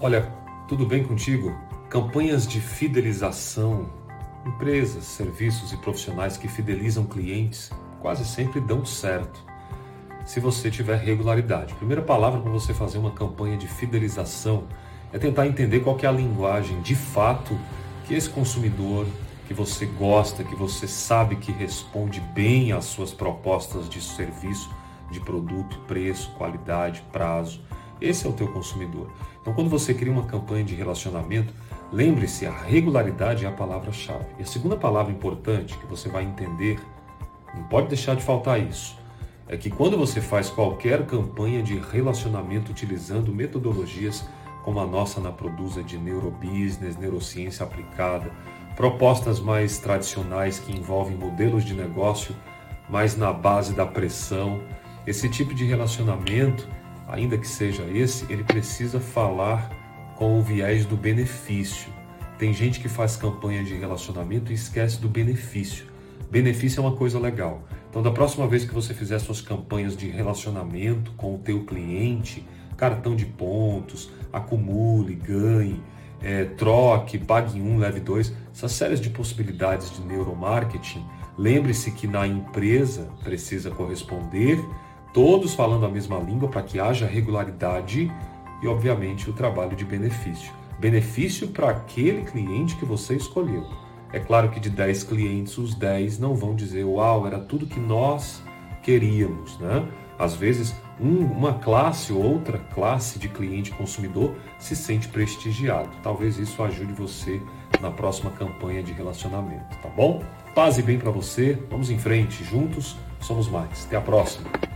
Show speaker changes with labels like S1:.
S1: Olha, tudo bem contigo? Campanhas de fidelização, empresas, serviços e profissionais que fidelizam clientes quase sempre dão certo. Se você tiver regularidade. Primeira palavra para você fazer uma campanha de fidelização é tentar entender qual é a linguagem de fato que esse consumidor que você gosta, que você sabe que responde bem às suas propostas de serviço, de produto, preço, qualidade, prazo, esse é o teu consumidor. Então, quando você cria uma campanha de relacionamento, lembre-se, a regularidade é a palavra-chave. E a segunda palavra importante que você vai entender, não pode deixar de faltar isso, é que quando você faz qualquer campanha de relacionamento utilizando metodologias como a nossa na Produza de neurobusiness, neurociência aplicada, propostas mais tradicionais que envolvem modelos de negócio mais na base da pressão, esse tipo de relacionamento ainda que seja esse, ele precisa falar com o viés do benefício. Tem gente que faz campanha de relacionamento e esquece do benefício. Benefício é uma coisa legal. Então, da próxima vez que você fizer suas campanhas de relacionamento com o teu cliente, cartão de pontos, acumule, ganhe, é, troque, pague um, leve dois, essas séries de possibilidades de neuromarketing, lembre-se que na empresa precisa corresponder todos falando a mesma língua para que haja regularidade e, obviamente, o trabalho de benefício. Benefício para aquele cliente que você escolheu. É claro que de 10 clientes, os 10 não vão dizer, uau, era tudo que nós queríamos, né? Às vezes, um, uma classe ou outra classe de cliente consumidor se sente prestigiado. Talvez isso ajude você na próxima campanha de relacionamento, tá bom? Paz e bem para você, vamos em frente, juntos somos mais. Até a próxima.